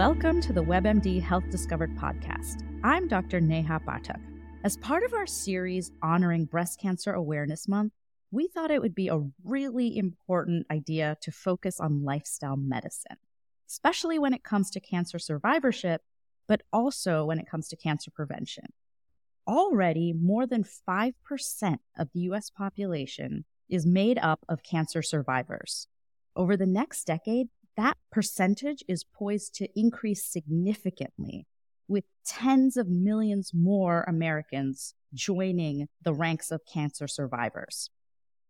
Welcome to the WebMD Health Discovered podcast. I'm Dr. Neha Pathak. As part of our series honoring Breast Cancer Awareness Month, we thought it would be a really important idea to focus on lifestyle medicine, especially when it comes to cancer survivorship, but also when it comes to cancer prevention. Already, more than 5% of the US population is made up of cancer survivors. Over the next decade, that percentage is poised to increase significantly, with tens of millions more Americans joining the ranks of cancer survivors.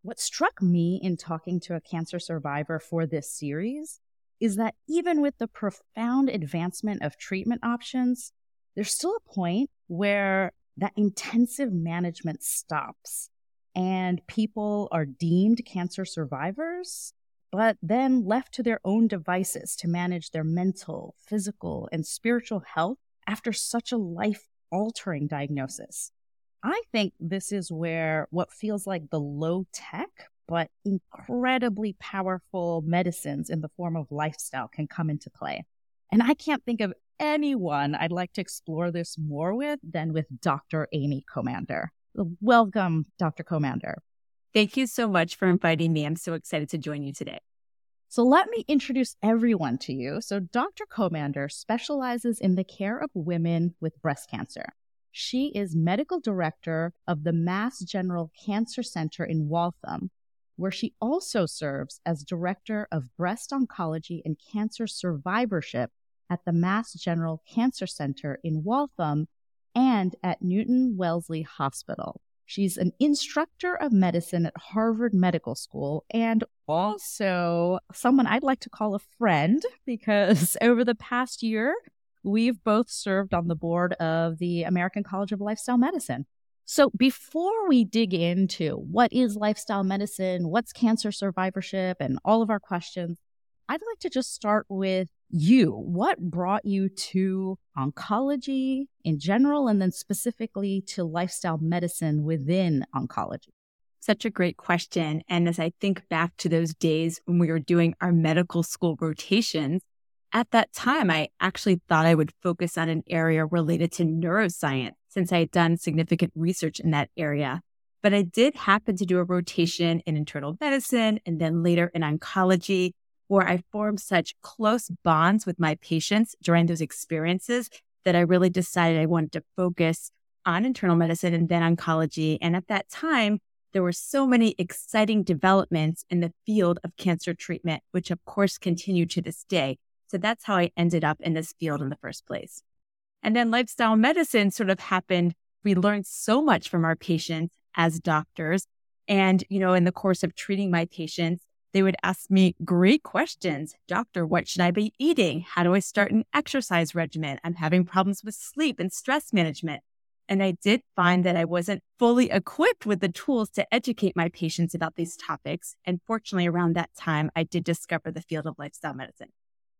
What struck me in talking to a cancer survivor for this series is that even with the profound advancement of treatment options, there's still a point where that intensive management stops and people are deemed cancer survivors, but then left to their own devices to manage their mental, physical, and spiritual health after such a life altering diagnosis. I think this is where what feels like the low tech, but incredibly powerful medicines in the form of lifestyle can come into play. And I can't think of anyone I'd like to explore this more with than with Dr. Amy Comander. Welcome, Dr. Comander. Thank you so much for inviting me. I'm so excited to join you today. So, let me introduce everyone to you. So, Dr. Comander specializes in the care of women with breast cancer. She is medical director of the Mass General Cancer Center in Waltham, where she also serves as director of breast oncology and cancer survivorship at the Mass General Cancer Center in Waltham and at Newton Wellesley Hospital. She's an instructor of medicine at Harvard Medical School and also someone I'd like to call a friend because over the past year, We've both served on the board of the American College of Lifestyle Medicine. So, before we dig into what is lifestyle medicine, what's cancer survivorship, and all of our questions, I'd like to just start with you. What brought you to oncology in general, and then specifically to lifestyle medicine within oncology? Such a great question. And as I think back to those days when we were doing our medical school rotations, at that time, I actually thought I would focus on an area related to neuroscience since I had done significant research in that area. But I did happen to do a rotation in internal medicine and then later in oncology, where I formed such close bonds with my patients during those experiences that I really decided I wanted to focus on internal medicine and then oncology. And at that time, there were so many exciting developments in the field of cancer treatment, which of course continue to this day. So that's how I ended up in this field in the first place. And then lifestyle medicine sort of happened. We learned so much from our patients as doctors. And, you know, in the course of treating my patients, they would ask me great questions. Doctor, what should I be eating? How do I start an exercise regimen? I'm having problems with sleep and stress management. And I did find that I wasn't fully equipped with the tools to educate my patients about these topics. And fortunately, around that time, I did discover the field of lifestyle medicine.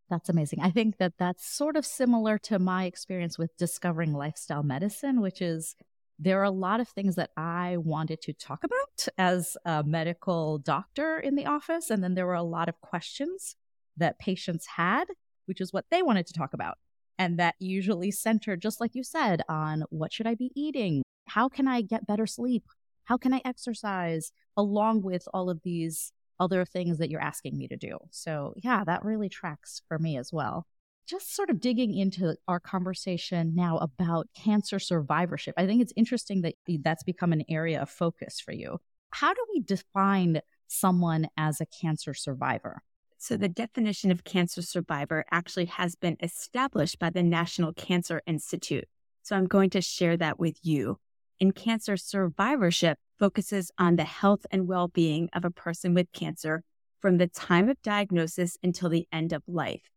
That's amazing. I think that that's sort of similar to my experience with discovering lifestyle medicine, which is there are a lot of things that I wanted to talk about as a medical doctor in the office. And then there were a lot of questions that patients had, which is what they wanted to talk about. And that usually centered, just like you said, on what should I be eating? How can I get better sleep? How can I exercise? Along with all of these other things that you're asking me to do. So, yeah, that really tracks for me as well. Just sort of digging into our conversation now about cancer survivorship. I think it's interesting that that's become an area of focus for you. How do we define someone as a cancer survivor? So, the definition of cancer survivor actually has been established by the National Cancer Institute. So, I'm going to share that with you. In cancer survivorship, focuses on the health and well being of a person with cancer from the time of diagnosis until the end of life.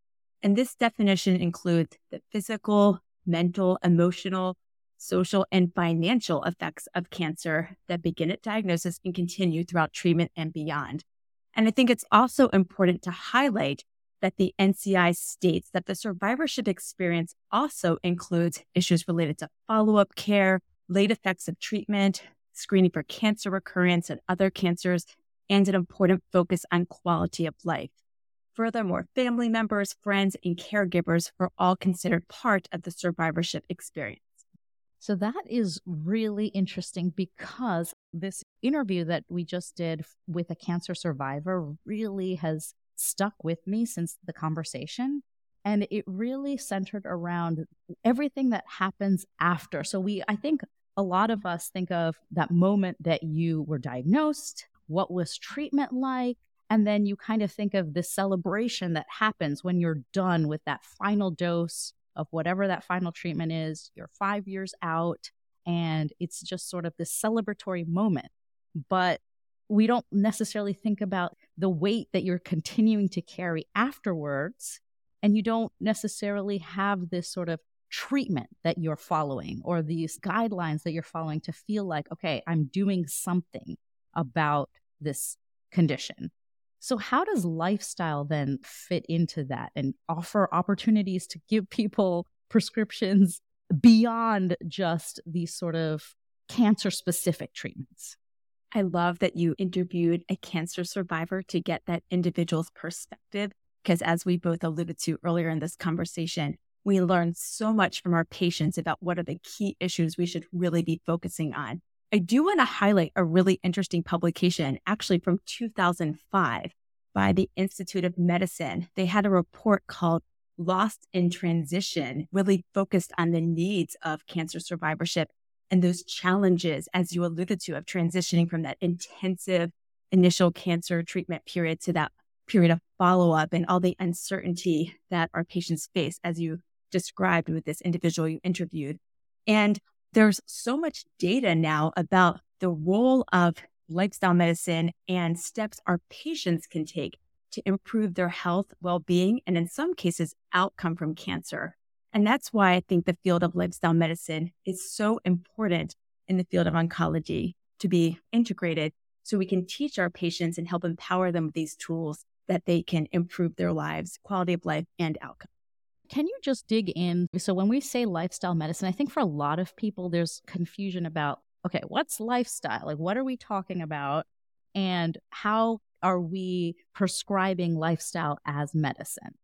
And this definition includes the physical, mental, emotional, social, and financial effects of cancer that begin at diagnosis and continue throughout treatment and beyond. And I think it's also important to highlight that the NCI states that the survivorship experience also includes issues related to follow up care, late effects of treatment, screening for cancer recurrence and other cancers, and an important focus on quality of life. Furthermore, family members, friends, and caregivers are all considered part of the survivorship experience. So that is really interesting because this interview that we just did with a cancer survivor really has stuck with me since the conversation. And it really centered around everything that happens after. So we, I think a lot of us think of that moment that you were diagnosed, what was treatment like, and then you kind of think of the celebration that happens when you're done with that final dose of whatever that final treatment is. You're five years out, and it's just sort of this celebratory moment. But we don't necessarily think about the weight that you're continuing to carry afterwards. And you don't necessarily have this sort of treatment that you're following or these guidelines that you're following to feel like, okay, I'm doing something about this condition. So, how does lifestyle then fit into that and offer opportunities to give people prescriptions beyond just these sort of cancer specific treatments? I love that you interviewed a cancer survivor to get that individual's perspective. Because as we both alluded to earlier in this conversation, we learn so much from our patients about what are the key issues we should really be focusing on. I do want to highlight a really interesting publication, actually from 2005 by the Institute of Medicine. They had a report called Lost in Transition, really focused on the needs of cancer survivorship and those challenges, as you alluded to, of transitioning from that intensive initial cancer treatment period to that period of follow up and all the uncertainty that our patients face, as you described with this individual you interviewed. And there's so much data now about the role of lifestyle medicine and steps our patients can take to improve their health, well being, and in some cases, outcome from cancer. And that's why I think the field of lifestyle medicine is so important in the field of oncology to be integrated so we can teach our patients and help empower them with these tools that they can improve their lives, quality of life, and outcome. Can you just dig in? So, when we say lifestyle medicine, I think for a lot of people, there's confusion about okay, what's lifestyle? Like, what are we talking about? And how are we prescribing lifestyle as medicine?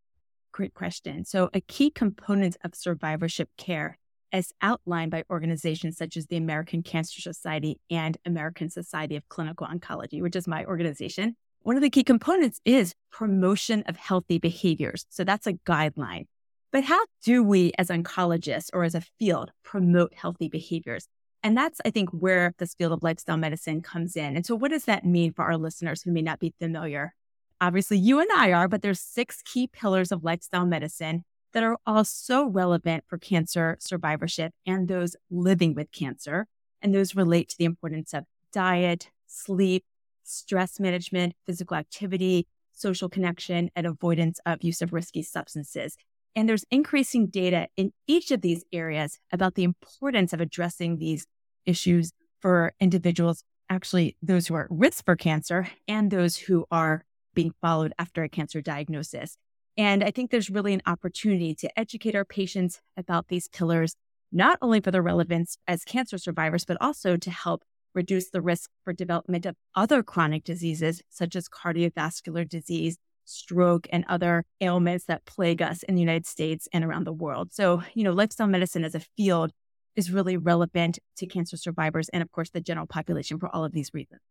Great question. So, a key component of survivorship care, as outlined by organizations such as the American Cancer Society and American Society of Clinical Oncology, which is my organization, one of the key components is promotion of healthy behaviors. So, that's a guideline. But how do we, as oncologists or as a field, promote healthy behaviors? And that's, I think, where this field of lifestyle medicine comes in. And so, what does that mean for our listeners who may not be familiar? Obviously, you and I are, but there's six key pillars of lifestyle medicine that are all so relevant for cancer survivorship and those living with cancer. And those relate to the importance of diet, sleep, stress management, physical activity, social connection, and avoidance of use of risky substances. And there's increasing data in each of these areas about the importance of addressing these issues for individuals, actually, those who are at risk for cancer and those who are being followed after a cancer diagnosis. And I think there's really an opportunity to educate our patients about these pillars, not only for their relevance as cancer survivors, but also to help reduce the risk for development of other chronic diseases, such as cardiovascular disease, stroke, and other ailments that plague us in the United States and around the world. So, you know, lifestyle medicine as a field is really relevant to cancer survivors and, of course, the general population for all of these reasons.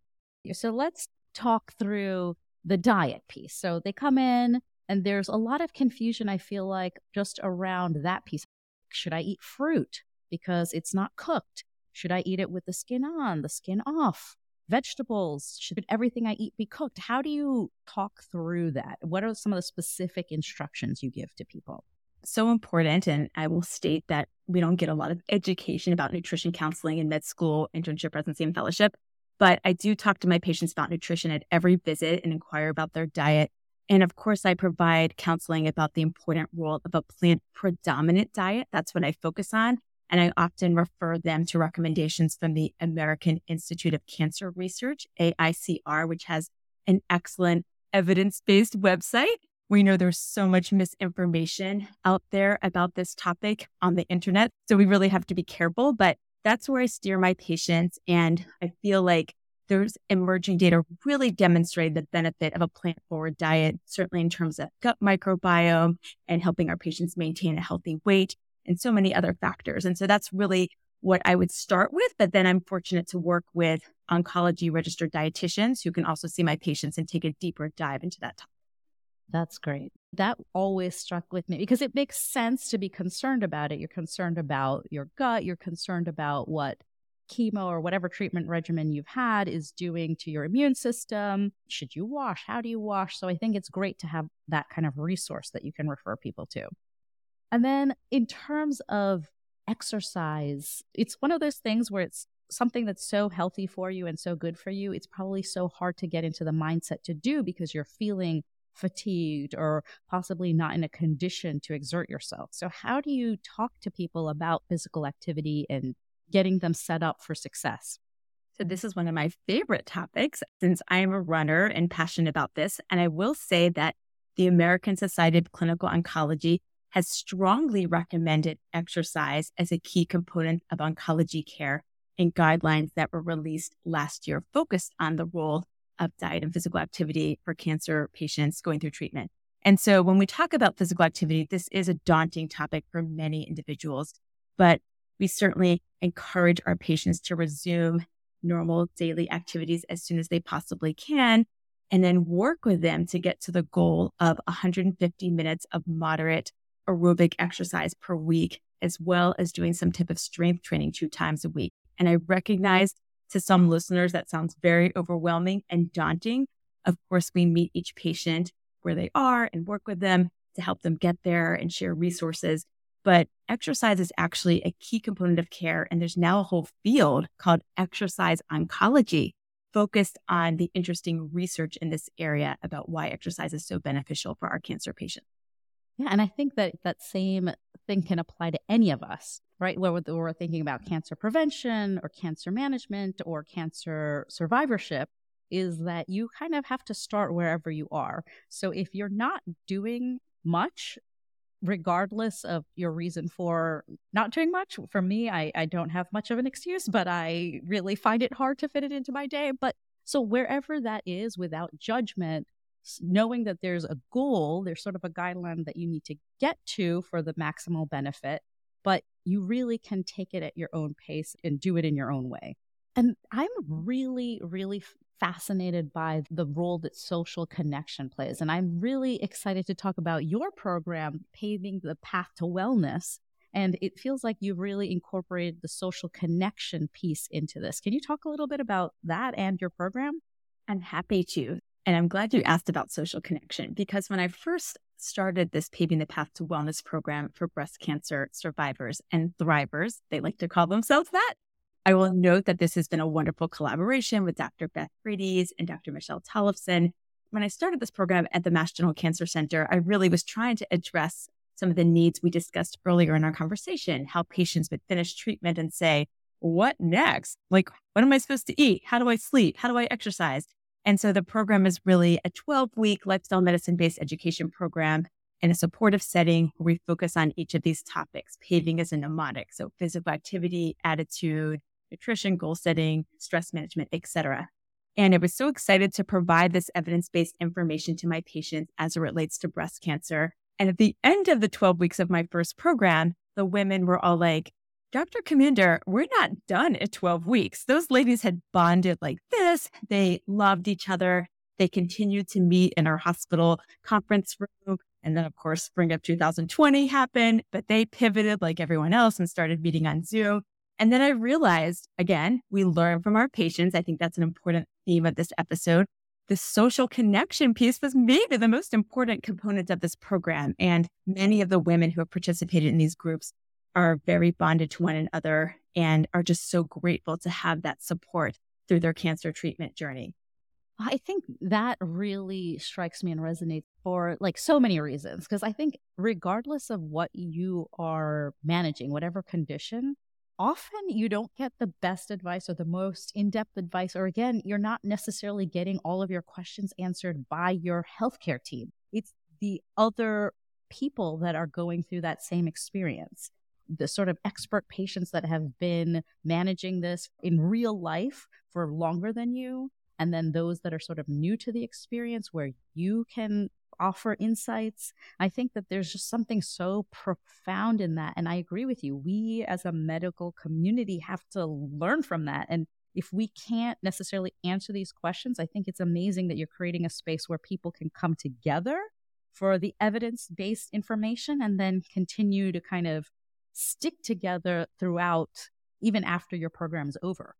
So, let's talk through the diet piece. So, they come in, and there's a lot of confusion, I feel like, just around that piece. Should I eat fruit because it's not cooked? Should I eat it with the skin on, the skin off? Vegetables? Should everything I eat be cooked? How do you talk through that? What are some of the specific instructions you give to people? So important. And I will state that we don't get a lot of education about nutrition counseling in med school, internship, residency, and fellowship. But I do talk to my patients about nutrition at every visit and inquire about their diet. And of course, I provide counseling about the important role of a plant predominant diet. That's what I focus on. And I often refer them to recommendations from the American Institute of Cancer Research, AICR, which has an excellent evidence based website. We know there's so much misinformation out there about this topic on the internet. So we really have to be careful, but that's where I steer my patients. And I feel like those emerging data really demonstrate the benefit of a plant forward diet, certainly in terms of gut microbiome and helping our patients maintain a healthy weight and so many other factors. And so that's really what I would start with. But then I'm fortunate to work with oncology registered dietitians who can also see my patients and take a deeper dive into that topic. That's great. That always struck with me because it makes sense to be concerned about it. You're concerned about your gut, you're concerned about what chemo or whatever treatment regimen you've had is doing to your immune system. Should you wash? How do you wash? So I think it's great to have that kind of resource that you can refer people to. And then in terms of exercise, it's one of those things where it's something that's so healthy for you and so good for you. It's probably so hard to get into the mindset to do because you're feeling fatigued or possibly not in a condition to exert yourself. So, how do you talk to people about physical activity and getting them set up for success? So, this is one of my favorite topics since I am a runner and passionate about this. And I will say that the American Society of Clinical Oncology has strongly recommended exercise as a key component of oncology care in guidelines that were released last year focused on the role of diet and physical activity for cancer patients going through treatment. And so when we talk about physical activity, this is a daunting topic for many individuals, but we certainly encourage our patients to resume normal daily activities as soon as they possibly can, and then work with them to get to the goal of 150 minutes of moderate aerobic exercise per week, as well as doing some type of strength training two times a week. And I recognize to some listeners that sounds very overwhelming and daunting. Of course, we meet each patient where they are and work with them to help them get there and share resources. But exercise is actually a key component of care. And there's now a whole field called exercise oncology focused on the interesting research in this area about why exercise is so beneficial for our cancer patients. Yeah, and I think that that same thing can apply to any of us, right? Whether we're thinking about cancer prevention or cancer management or cancer survivorship, is that you kind of have to start wherever you are. So if you're not doing much, regardless of your reason for not doing much, for me, I, I don't have much of an excuse, but I really find it hard to fit it into my day. But so wherever that is without judgment, knowing that there's a goal, there's sort of a guideline that you need to get to for the maximal benefit, but you really can take it at your own pace and do it in your own way. And I'm really, really fascinated by the role that social connection plays. And I'm really excited to talk about your program, Paving the Path to Wellness. And it feels like you've really incorporated the social connection piece into this. Can you talk a little bit about that and your program? I'm happy to. And I'm glad you asked about social connection because when I first started this Paving the Path to Wellness program for breast cancer survivors and thrivers, they like to call themselves that. I will note that this has been a wonderful collaboration with Dr. Beth Frates and Dr. Michelle Tollefson. When I started this program at the Mass General Cancer Center, I really was trying to address some of the needs we discussed earlier in our conversation, how patients would finish treatment and say, what next? Like, what am I supposed to eat? How do I sleep? How do I exercise? And so the program is really a 12 week lifestyle medicine based education program in a supportive setting where we focus on each of these topics. Paving as a mnemonic, so physical activity, attitude, nutrition, goal setting, stress management, etc. And I was so excited to provide this evidence based information to my patients as it relates to breast cancer. And at the end of the 12 weeks of my first program, the women were all like, Dr. Comander, we're not done at 12 weeks. Those ladies had bonded like this. They loved each other. They continued to meet in our hospital conference room. And then, of course, spring of 2020 happened, but they pivoted like everyone else and started meeting on Zoom. And then I realized, again, we learn from our patients. I think that's an important theme of this episode. The social connection piece was maybe the most important component of this program. And many of the women who have participated in these groups are very bonded to one another and are just so grateful to have that support through their cancer treatment journey. I think that really strikes me and resonates for like so many reasons. Because I think, regardless of what you are managing, whatever condition, often you don't get the best advice or the most in depth advice. Or again, you're not necessarily getting all of your questions answered by your healthcare team. It's the other people that are going through that same experience the sort of expert patients that have been managing this in real life for longer than you, and then those that are sort of new to the experience where you can offer insights. I think that there's just something so profound in that. And I agree with you. We as a medical community have to learn from that. And if we can't necessarily answer these questions, I think it's amazing that you're creating a space where people can come together for the evidence based information and then continue to kind of stick together throughout, even after your program's over.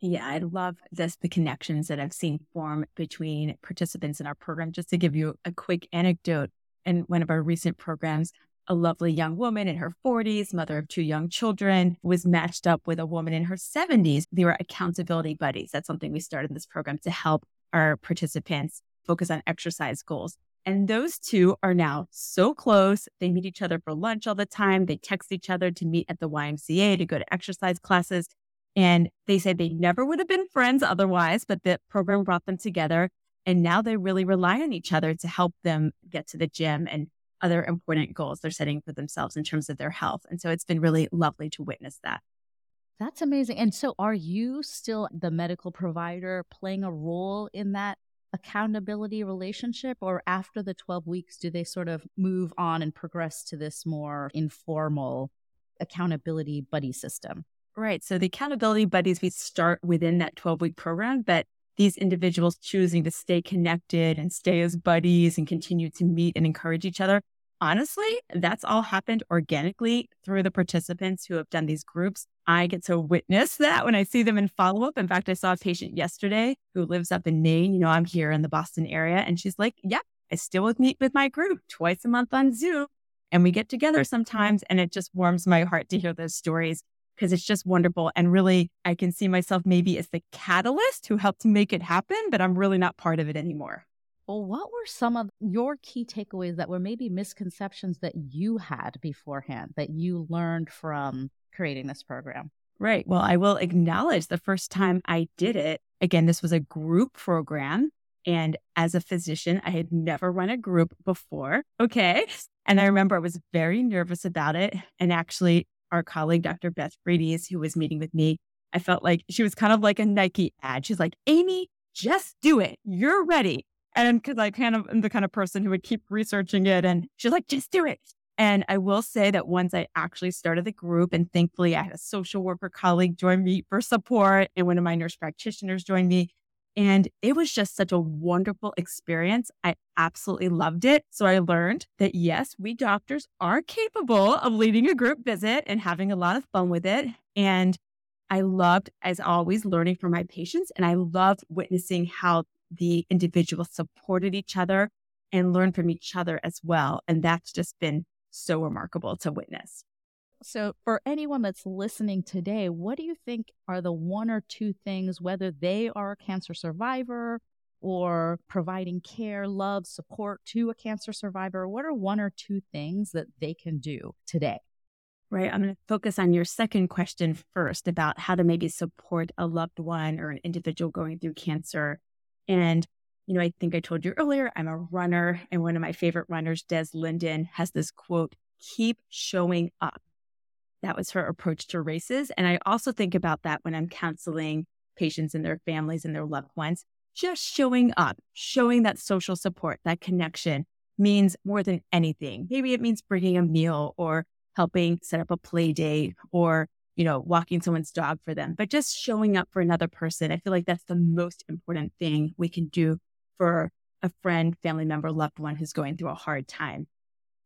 Yeah, I love this the connections that I've seen form between participants in our program. Just to give you a quick anecdote, in one of our recent programs, a lovely young woman in her 40s, mother of two young children, was matched up with a woman in her 70s. They were accountability buddies. That's something we started in this program to help our participants focus on exercise goals. And those two are now so close. They meet each other for lunch all the time. They text each other to meet at the YMCA to go to exercise classes. And they said they never would have been friends otherwise, but the program brought them together. And now they really rely on each other to help them get to the gym and other important goals they're setting for themselves in terms of their health. And so it's been really lovely to witness that. That's amazing. And so are you still the medical provider playing a role in that accountability relationship or after the 12 weeks do they sort of move on and progress to this more informal accountability buddy system? Right. So the accountability buddies, we start within that 12 week program, but these individuals choosing to stay connected and stay as buddies and continue to meet and encourage each other. Honestly, that's all happened organically through the participants who have done these groups. I get to witness that when I see them in follow up. In fact, I saw a patient yesterday who lives up in Maine. You know, I'm here in the Boston area, and she's like, Yep, I still meet with my group twice a month on Zoom. And we get together sometimes, and it just warms my heart to hear those stories because it's just wonderful. And really, I can see myself maybe as the catalyst who helped make it happen, but I'm really not part of it anymore. Well, what were some of your key takeaways that were maybe misconceptions that you had beforehand that you learned from creating this program? Right. Well, I will acknowledge the first time I did it, again, this was a group program. And as a physician, I had never run a group before. Okay. And I mm-hmm. remember I was very nervous about it. And actually, our colleague, Dr. Beth Frates, who was meeting with me, I felt like she was kind of like a Nike ad. She's like, Amy, just do it. You're ready. And because I kind of am the kind of person who would keep researching it and she's like, just do it. And I will say that once I actually started the group, and thankfully I had a social worker colleague join me for support, and one of my nurse practitioners joined me. And it was just such a wonderful experience. I absolutely loved it. So I learned that yes, we doctors are capable of leading a group visit and having a lot of fun with it. And I loved, as always, learning from my patients. And I loved witnessing how the individuals supported each other and learned from each other as well. And that's just been so remarkable to witness. So, for anyone that's listening today, what do you think are the one or two things, whether they are a cancer survivor or providing care, love, support to a cancer survivor? What are one or two things that they can do today? Right. I'm going to focus on your second question first about how to maybe support a loved one or an individual going through cancer. And, you know, I think I told you earlier, I'm a runner, and one of my favorite runners, Des Linden, has this quote keep showing up. That was her approach to races. And I also think about that when I'm counseling patients and their families and their loved ones. Just showing up, showing that social support, that connection means more than anything. Maybe it means bringing a meal or helping set up a play date or, you know, walking someone's dog for them, but just showing up for another person. I feel like that's the most important thing we can do for a friend, family member, loved one who's going through a hard time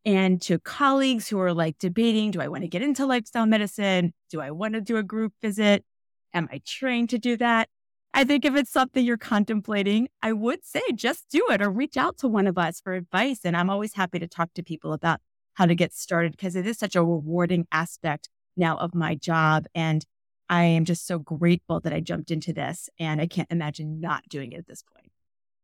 and to colleagues who are like debating do I want to get into lifestyle medicine? Do I want to do a group visit? Am I trained to do that? I think if it's something you're contemplating, I would say just do it or reach out to one of us for advice. And I'm always happy to talk to people about how to get started because it is such a rewarding aspect now of my job. And I am just so grateful that I jumped into this and I can't imagine not doing it at this point.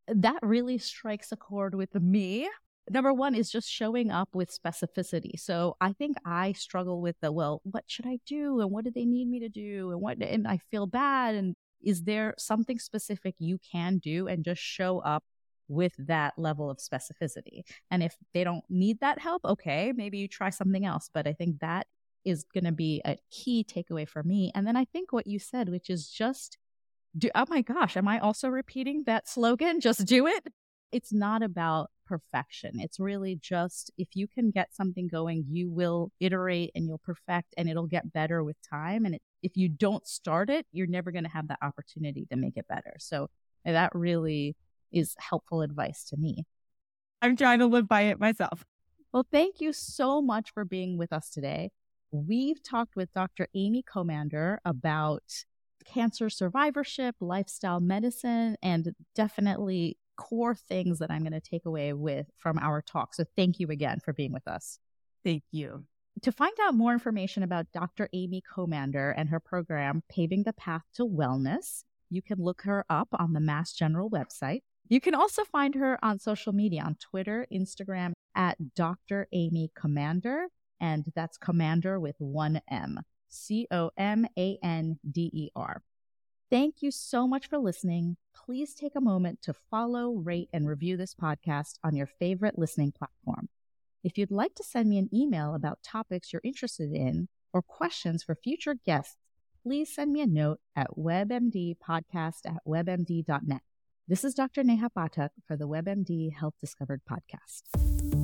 That really strikes a chord with me number one is just showing up with specificity. So I think I struggle with the, well, what should I do? And what do they need me to do? And what, and I feel bad. And is there something specific you can do and just show up with that level of specificity? And if they don't need that help, okay, maybe you try something else. But I think that is going to be a key takeaway for me. And then I think what you said, which is just do, oh my gosh, am I also repeating that slogan? Just do it. It's not about perfection. It's really just if you can get something going, you will iterate and you'll perfect and it'll get better with time. And it, if you don't start it, you're never going to have that opportunity to make it better. So eh, that really is helpful advice to me. I'm trying to live by it myself. Well, thank you so much for being with us today. We've talked with Dr. Amy Comander about cancer survivorship, lifestyle medicine, and definitely core things that I'm going to take away with from our talk. So thank you again for being with us. Thank you. To find out more information about Dr. Amy Comander and her program, Paving the Path to Wellness, you can look her up on the Mass General website. You can also find her on social media on Twitter, Instagram at Dr. Amy Comander, and that's Commander with one M, C O M A N D E R. Thank you so much for listening. Please take a moment to follow, rate, and review this podcast on your favorite listening platform. If you'd like to send me an email about topics you're interested in or questions for future guests, please send me a note at webmdpodcast at webmd.net. This is Dr. Neha Pathak for the WebMD Health Discovered podcast.